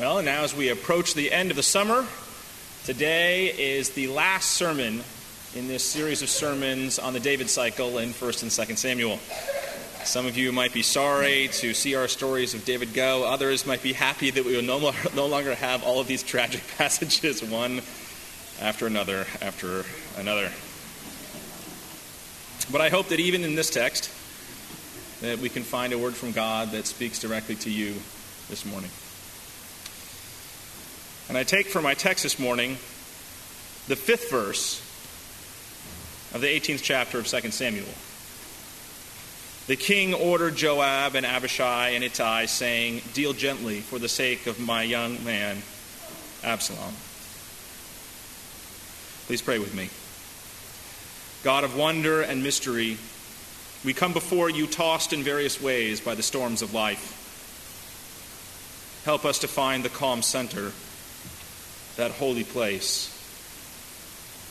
Well, now as we approach the end of the summer, today is the last sermon in this series of sermons on the David cycle in 1st and 2nd Samuel. Some of you might be sorry to see our stories of David go. Others might be happy that we will no, no longer have all of these tragic passages, one after another after another. But I hope that even in this text, that we can find a word from God that speaks directly to you this morning. And I take for my text this morning the fifth verse of the 18th chapter of 2 Samuel. The king ordered Joab and Abishai and Ittai, saying, Deal gently for the sake of my young man, Absalom. Please pray with me. God of wonder and mystery, we come before you tossed in various ways by the storms of life. Help us to find the calm center, that holy place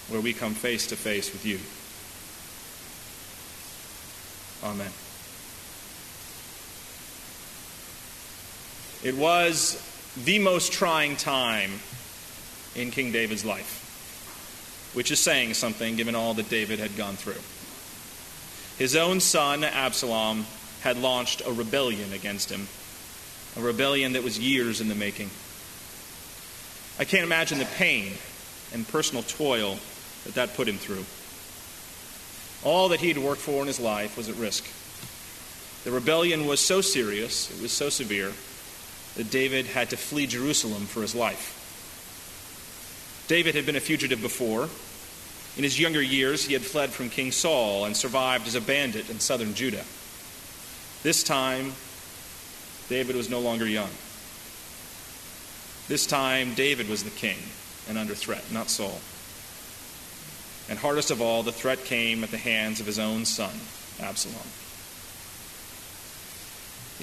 where we come face to face with you. Amen. It was the most trying time in King David's life, which is saying something given all that David had gone through. His own son, Absalom, had launched a rebellion against him, a rebellion that was years in the making. I can't imagine the pain and personal toil that that put him through. All that he had worked for in his life was at risk. The rebellion was so serious, it was so severe, that David had to flee Jerusalem for his life. David had been a fugitive before. In his younger years, he had fled from King Saul and survived as a bandit in southern Judah. This time, David was no longer young. This time, David was the king and under threat, not Saul. And hardest of all, the threat came at the hands of his own son, Absalom.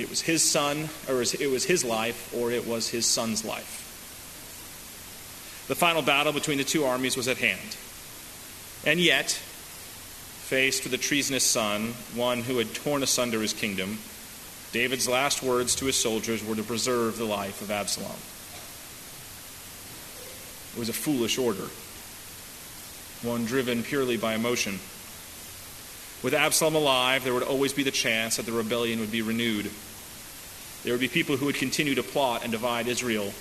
It was his son, or it was his life, or it was his son's life. The final battle between the two armies was at hand. And yet, faced with a treasonous son, one who had torn asunder his kingdom, David's last words to his soldiers were to preserve the life of Absalom. It was a foolish order one driven purely by emotion. With Absalom alive, there would always be the chance that the rebellion would be renewed. There would be people who would continue to plot and divide Israel.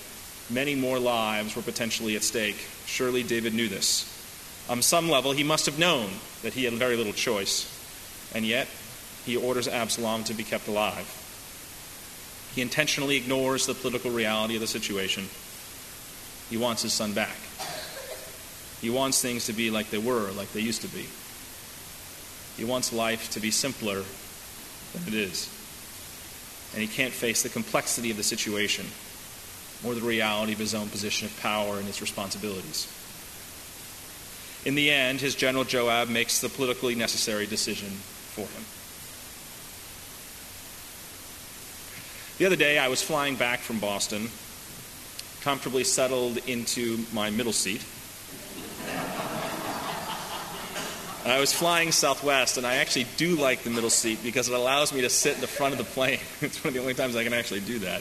Many more lives were potentially at stake. Surely David knew this. On some level, he must have known that he had very little choice. And yet, he orders Absalom to be kept alive. He intentionally ignores the political reality of the situation. He wants his son back. He wants things to be like they were, like they used to be. He wants life to be simpler than it is. And he can't face the complexity of the situation or the reality of his own position of power and his responsibilities. In the end, his general Joab makes the politically necessary decision for him. The other day, I was flying back from Boston, comfortably settled into my middle seat I was flying Southwest, and I actually do like the middle seat because it allows me to sit in the front of the plane. it's one of the only times I can actually do that.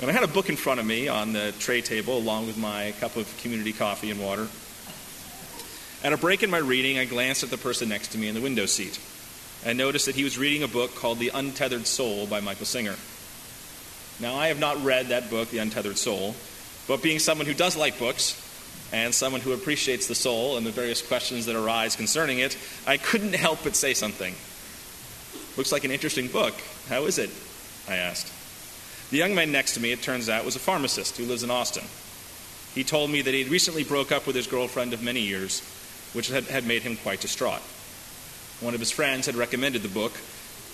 And I had a book in front of me on the tray table, along with my cup of community coffee and water. At a break in my reading, I glanced at the person next to me in the window seat and noticed that he was reading a book called The Untethered Soul by Michael Singer. Now, I have not read that book, The Untethered Soul, but being someone who does like books, and someone who appreciates the soul and the various questions that arise concerning it, I couldn't help but say something. Looks like an interesting book. How is it? I asked. The young man next to me, it turns out, was a pharmacist who lives in Austin. He told me that he had recently broke up with his girlfriend of many years, which had, had made him quite distraught. One of his friends had recommended the book,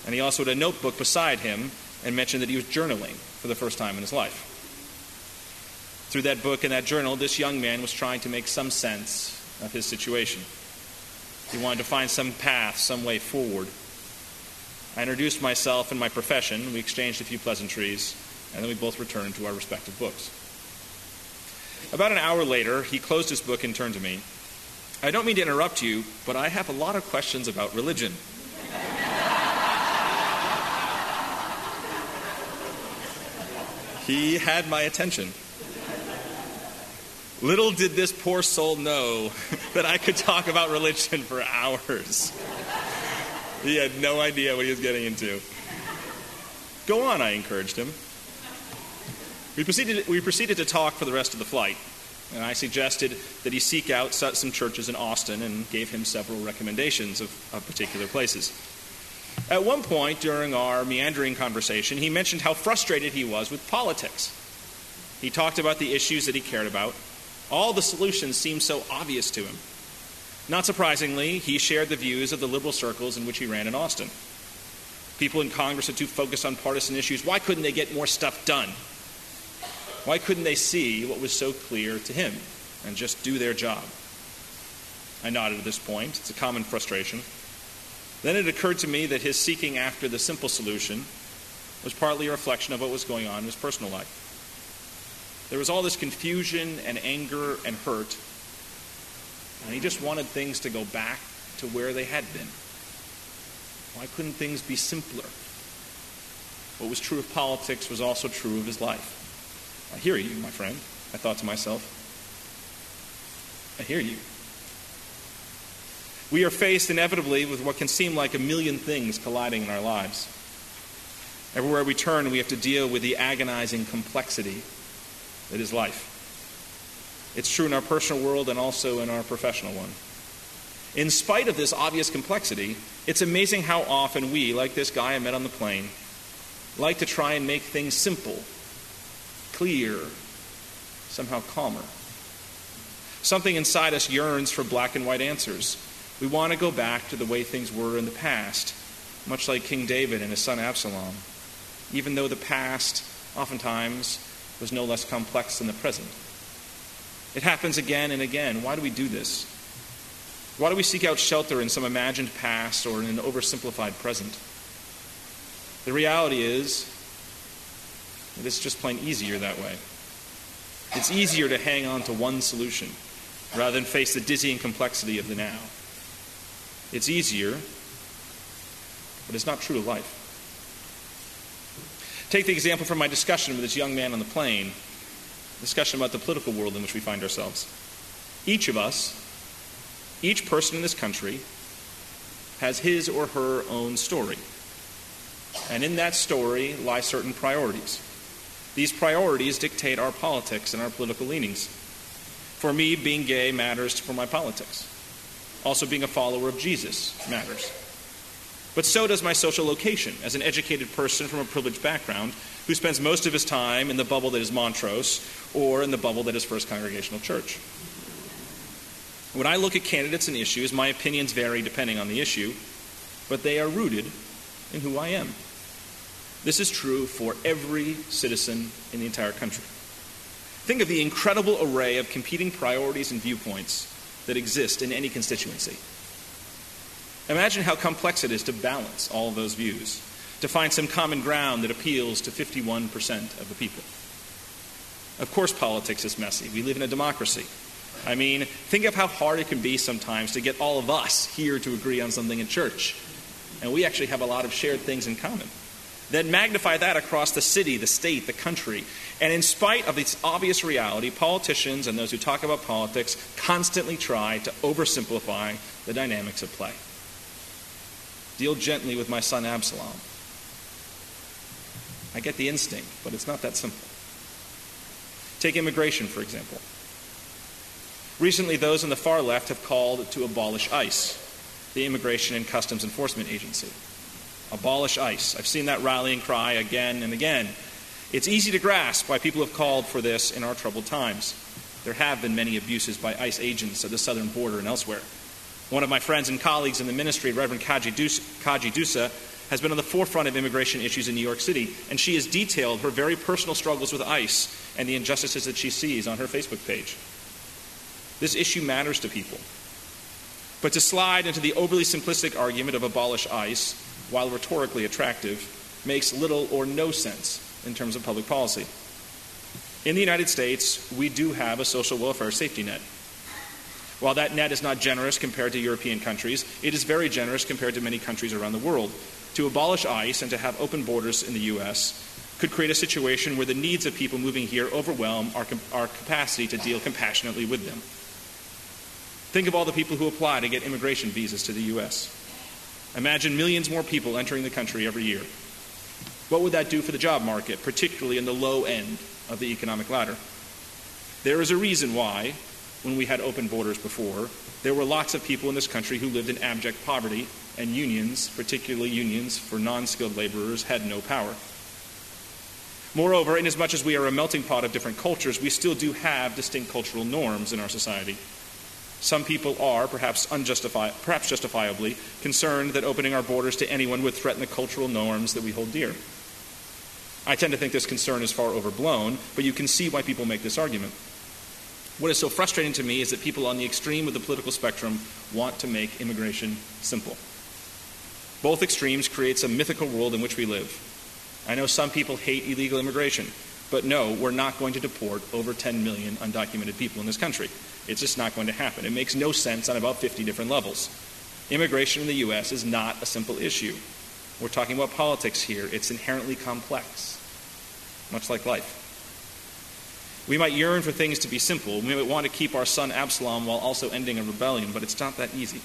and he also had a notebook beside him and mentioned that he was journaling for the first time in his life. Through that book and that journal, this young man was trying to make some sense of his situation. He wanted to find some path, some way forward. I introduced myself and my profession. We exchanged a few pleasantries, and then we both returned to our respective books. About an hour later, he closed his book and turned to me. I don't mean to interrupt you, but I have a lot of questions about religion. He had my attention. Little did this poor soul know that I could talk about religion for hours. He had no idea what he was getting into. Go on, I encouraged him. We proceeded, we proceeded to talk for the rest of the flight, and I suggested that he seek out some churches in Austin and gave him several recommendations of, of particular places. At one point during our meandering conversation, he mentioned how frustrated he was with politics. He talked about the issues that he cared about. All the solutions seemed so obvious to him. Not surprisingly, he shared the views of the liberal circles in which he ran in Austin. People in Congress are too focused on partisan issues. Why couldn't they get more stuff done? Why couldn't they see what was so clear to him and just do their job? I nodded at this point. It's a common frustration. Then it occurred to me that his seeking after the simple solution was partly a reflection of what was going on in his personal life. There was all this confusion and anger and hurt, and he just wanted things to go back to where they had been. Why couldn't things be simpler? What was true of politics was also true of his life. I hear you, my friend, I thought to myself. I hear you. We are faced inevitably with what can seem like a million things colliding in our lives. Everywhere we turn, we have to deal with the agonizing complexity that is life. It's true in our personal world and also in our professional one. In spite of this obvious complexity, it's amazing how often we, like this guy I met on the plane, like to try and make things simple, clear, somehow calmer. Something inside us yearns for black and white answers. We want to go back to the way things were in the past, much like King David and his son Absalom, even though the past oftentimes was no less complex than the present. It happens again and again. Why do we do this? Why do we seek out shelter in some imagined past or in an oversimplified present? The reality is it's just plain easier that way. It's easier to hang on to one solution rather than face the dizzying complexity of the now. It's easier, but it's not true to life. Take the example from my discussion with this young man on the plane, discussion about the political world in which we find ourselves. Each of us, each person in this country, has his or her own story. And in that story lie certain priorities. These priorities dictate our politics and our political leanings. For me, being gay matters for my politics. Also, being a follower of Jesus matters. But so does my social location as an educated person from a privileged background who spends most of his time in the bubble that is Montrose or in the bubble that is First Congregational Church. When I look at candidates and issues, my opinions vary depending on the issue, but they are rooted in who I am. This is true for every citizen in the entire country. Think of the incredible array of competing priorities and viewpoints that exist in any constituency. Imagine how complex it is to balance all of those views, to find some common ground that appeals to 51% of the people. Of course, politics is messy. We live in a democracy. I mean, think of how hard it can be sometimes to get all of us here to agree on something in church. And we actually have a lot of shared things in common. Then magnify that across the city, the state, the country. And in spite of this obvious reality, politicians and those who talk about politics constantly try to oversimplify the dynamics of play. Deal gently with my son Absalom. I get the instinct, but it's not that simple. Take immigration, for example. Recently, those on the far left have called to abolish ICE, the Immigration and Customs Enforcement Agency. Abolish ICE. I've seen that rallying cry again and again. It's easy to grasp why people have called for this in our troubled times. There have been many abuses by ICE agents at the southern border and elsewhere. One of my friends and colleagues in the ministry, Reverend Kaji Douša, has been on the forefront of immigration issues in New York City, and she has detailed her very personal struggles with ICE and the injustices that she sees on her Facebook page. This issue matters to people. But to slide into the overly simplistic argument of abolish ICE while rhetorically attractive, makes little or no sense in terms of public policy. In the United States, we do have a social welfare safety net. While that net is not generous compared to European countries, it is very generous compared to many countries around the world. To abolish ICE and to have open borders in the U.S. could create a situation where the needs of people moving here overwhelm our, our capacity to deal compassionately with them. Think of all the people who apply to get immigration visas to the U.S. Imagine millions more people entering the country every year. What would that do for the job market, particularly in the low end of the economic ladder? There is a reason why, when we had open borders before, there were lots of people in this country who lived in abject poverty, and unions, particularly unions for non skilled laborers, had no power. Moreover, inasmuch as we are a melting pot of different cultures, we still do have distinct cultural norms in our society. Some people are, perhaps, unjustifi- perhaps justifiably, concerned that opening our borders to anyone would threaten the cultural norms that we hold dear. I tend to think this concern is far overblown, but you can see why people make this argument. What is so frustrating to me is that people on the extreme of the political spectrum want to make immigration simple. Both extremes creates a mythical world in which we live. I know some people hate illegal immigration, but no, we're not going to deport over 10 million undocumented people in this country. It's just not going to happen. It makes no sense on about 50 different levels. Immigration in the U.S. is not a simple issue. We're talking about politics here. It's inherently complex, much like life. We might yearn for things to be simple. We might want to keep our son Absalom while also ending a rebellion, but it's not that easy.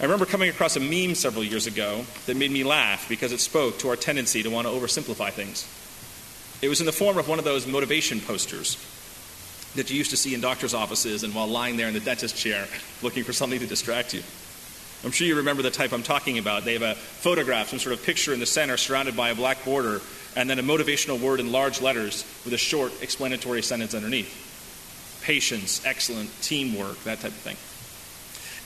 I remember coming across a meme several years ago that made me laugh because it spoke to our tendency to want to oversimplify things. It was in the form of one of those motivation posters that you used to see in doctor's offices and while lying there in the dentist chair looking for something to distract you. I'm sure you remember the type I'm talking about. They have a photograph, some sort of picture in the center surrounded by a black border, and then a motivational word in large letters with a short explanatory sentence underneath. Patience, excellent, teamwork, that type of thing.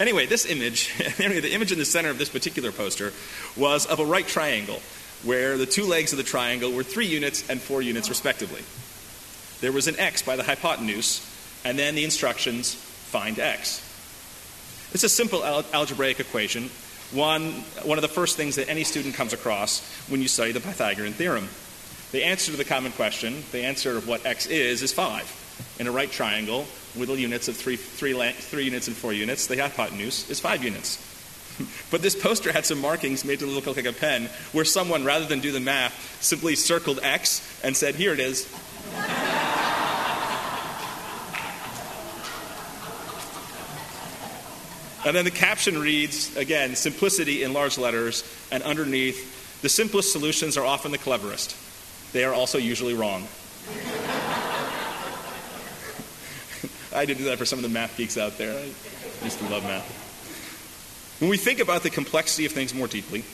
Anyway, this image, the image in the center of this particular poster was of a right triangle where the two legs of the triangle were three units and four units respectively there was an x by the hypotenuse, and then the instructions find x. It's a simple al- algebraic equation, one, one of the first things that any student comes across when you study the Pythagorean theorem. The answer to the common question, the answer of what x is, is 5. In a right triangle with units of three, three, three units and 4 units, the hypotenuse is 5 units. but this poster had some markings made to look like a pen where someone, rather than do the math, simply circled x and said, Here it is. And then the caption reads, again, simplicity in large letters, and underneath, the simplest solutions are often the cleverest. They are also usually wrong. I did do that for some of the math geeks out there. I used to love math. When we think about the complexity of things more deeply,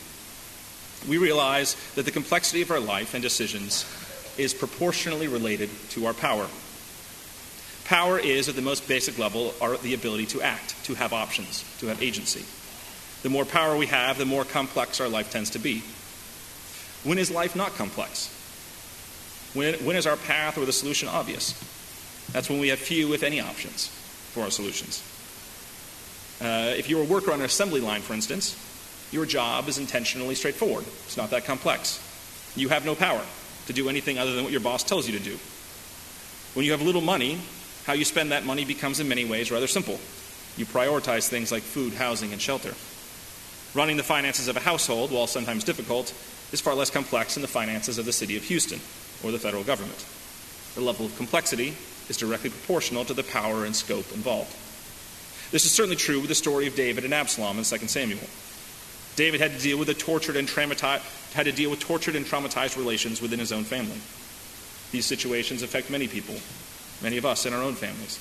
we realize that the complexity of our life and decisions is proportionally related to our power. Power is, at the most basic level, our, the ability to act, to have options, to have agency. The more power we have, the more complex our life tends to be. When is life not complex? When, when is our path or the solution obvious? That's when we have few, if any, options for our solutions. Uh, if you're a worker on an assembly line, for instance, your job is intentionally straightforward. It's not that complex. You have no power to do anything other than what your boss tells you to do. When you have little money, how you spend that money becomes in many ways rather simple. You prioritize things like food, housing, and shelter. Running the finances of a household, while sometimes difficult, is far less complex than the finances of the city of Houston or the federal government. The level of complexity is directly proportional to the power and scope involved. This is certainly true with the story of David and Absalom in 2 Samuel. David had to deal with a tortured and traumatized had to deal with tortured and traumatized relations within his own family. These situations affect many people, many of us in our own families.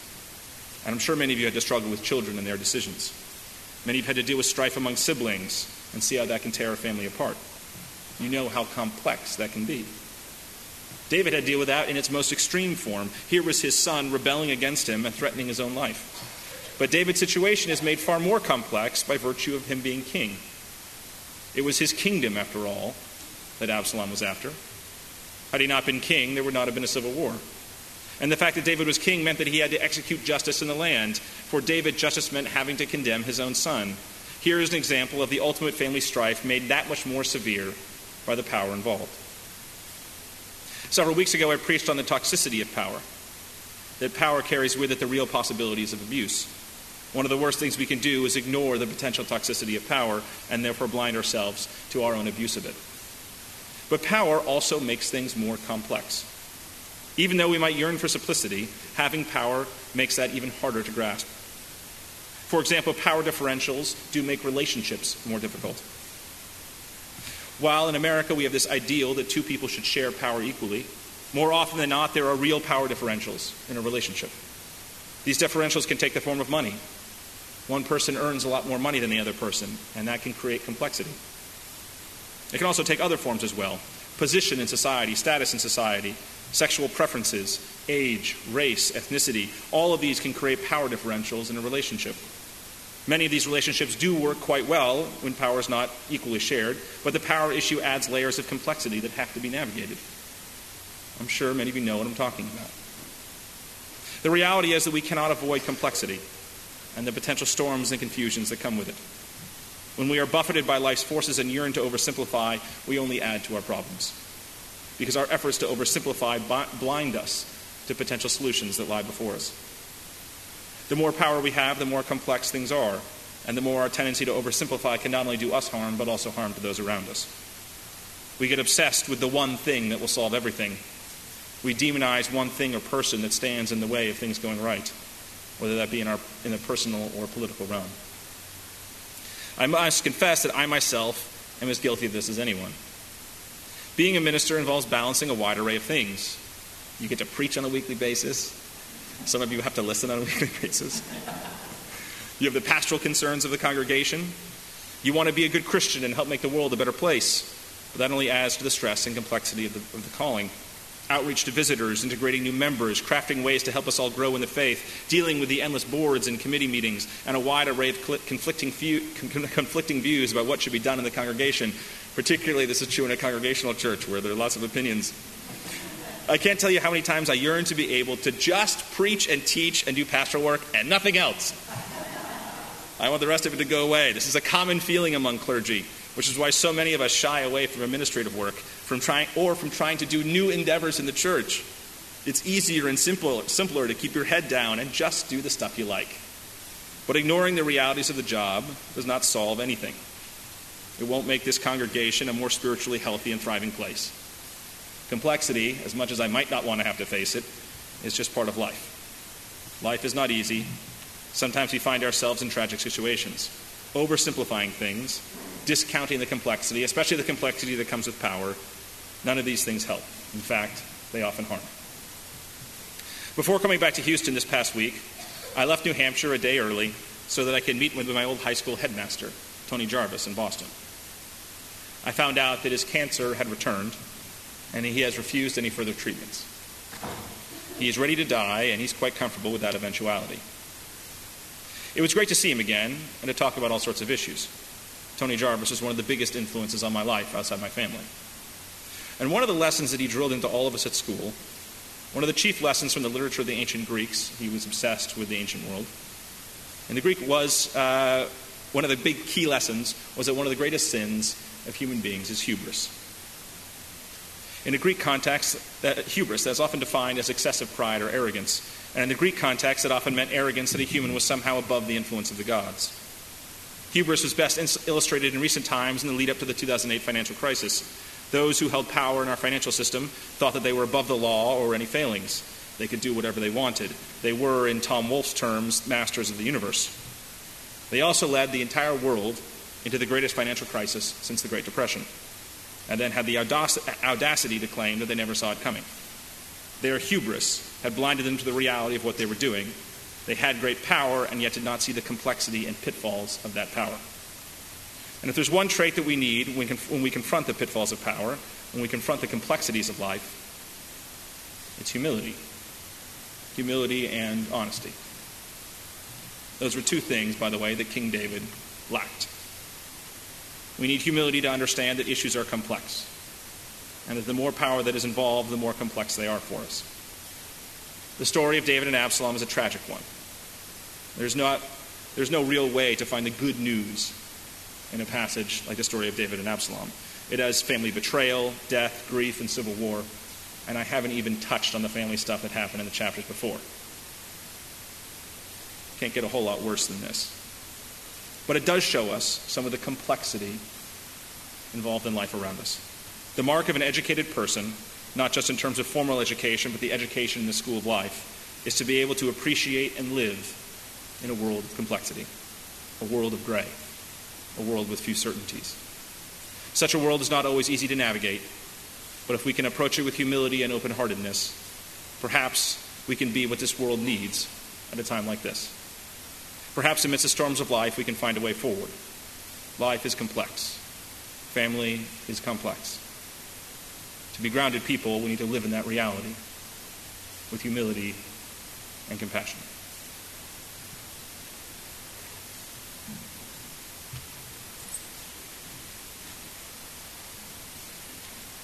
And I'm sure many of you had to struggle with children and their decisions. Many of you had to deal with strife among siblings and see how that can tear a family apart. You know how complex that can be. David had to deal with that in its most extreme form. Here was his son rebelling against him and threatening his own life. But David's situation is made far more complex by virtue of him being king. It was his kingdom, after all, that Absalom was after. Had he not been king, there would not have been a civil war. And the fact that David was king meant that he had to execute justice in the land. For David, justice meant having to condemn his own son. Here is an example of the ultimate family strife made that much more severe by the power involved. Several weeks ago, I preached on the toxicity of power, that power carries with it the real possibilities of abuse. One of the worst things we can do is ignore the potential toxicity of power and therefore blind ourselves to our own abuse of it. But power also makes things more complex. Even though we might yearn for simplicity, having power makes that even harder to grasp. For example, power differentials do make relationships more difficult. While in America we have this ideal that two people should share power equally, more often than not, there are real power differentials in a relationship. These differentials can take the form of money. One person earns a lot more money than the other person, and that can create complexity. It can also take other forms as well position in society, status in society, sexual preferences, age, race, ethnicity. All of these can create power differentials in a relationship. Many of these relationships do work quite well when power is not equally shared, but the power issue adds layers of complexity that have to be navigated. I'm sure many of you know what I'm talking about. The reality is that we cannot avoid complexity and the potential storms and confusions that come with it. When we are buffeted by life's forces and yearn to oversimplify, we only add to our problems. Because our efforts to oversimplify blind us to potential solutions that lie before us. The more power we have, the more complex things are, and the more our tendency to oversimplify can not only do us harm, but also harm to those around us. We get obsessed with the one thing that will solve everything. We demonize one thing or person that stands in the way of things going right, whether that be in, our, in the personal or political realm. I must confess that I myself am as guilty of this as anyone. Being a minister involves balancing a wide array of things. You get to preach on a weekly basis. Some of you have to listen on a weekly basis. You have the pastoral concerns of the congregation. You want to be a good Christian and help make the world a better place. But that only adds to the stress and complexity of the, of the calling outreach to visitors, integrating new members, crafting ways to help us all grow in the faith, dealing with the endless boards and committee meetings, and a wide array of conflicting, conflicting views about what should be done in the congregation. Particularly, this is true in a congregational church where there are lots of opinions. I can't tell you how many times I yearn to be able to just preach and teach and do pastoral work and nothing else. I want the rest of it to go away. This is a common feeling among clergy which is why so many of us shy away from administrative work from trying, or from trying to do new endeavors in the church. It's easier and simpler, simpler to keep your head down and just do the stuff you like. But ignoring the realities of the job does not solve anything. It won't make this congregation a more spiritually healthy and thriving place. Complexity, as much as I might not want to have to face it, is just part of life. Life is not easy. Sometimes we find ourselves in tragic situations, oversimplifying things discounting the complexity, especially the complexity that comes with power. None of these things help. In fact, they often harm. Before coming back to Houston this past week, I left New Hampshire a day early so that I could meet with my old high school headmaster, Tony Jarvis, in Boston. I found out that his cancer had returned and he has refused any further treatments. He is ready to die and he's quite comfortable with that eventuality. It was great to see him again and to talk about all sorts of issues. Tony Jarvis was one of the biggest influences on my life outside my family. And one of the lessons that he drilled into all of us at school, one of the chief lessons from the literature of the ancient Greeks, he was obsessed with the ancient world. And the Greek was, uh, one of the big key lessons was that one of the greatest sins of human beings is hubris. In the Greek context, that hubris that's often defined as excessive pride or arrogance. And in the Greek context, it often meant arrogance that a human was somehow above the influence of the gods. Hubris was best illustrated in recent times in the lead up to the 2008 financial crisis. Those who held power in our financial system thought that they were above the law or any failings. They could do whatever they wanted. They were, in Tom Wolfe's terms, masters of the universe. They also led the entire world into the greatest financial crisis since the Great Depression, and then had the audacity to claim that they never saw it coming. Their hubris had blinded them to the reality of what they were doing they had great power and yet did not see the complexity and pitfalls of that power. And if there's one trait that we need when, we confront the pitfalls of power, when we confront the complexities of life, it's humility. Humility and honesty. Those were two things, by the way, that King David lacked. We need humility to understand that issues are complex, and that the more power that is involved, the more complex they are for us. The story of David and Absalom is a tragic one. There's, not, there's no real way to find the good news in a passage like the story of David and Absalom. It has family betrayal, death, grief, and civil war, and I haven't even touched on the family stuff that happened in the chapters before. Can't get a whole lot worse than this. But it does show us some of the complexity involved in life around us. The mark of an educated person, not just in terms of formal education, but the education in the school of life, is to be able to appreciate and live in a world of complexity, a world of gray, a world with few certainties. Such a world is not always easy to navigate, but if we can approach it with humility and open heartedness, perhaps we can be what this world needs at a time like this. Perhaps amidst the storms of life, we can find a way forward. Life is complex, family is complex. To be grounded people, we need to live in that reality with humility and compassion.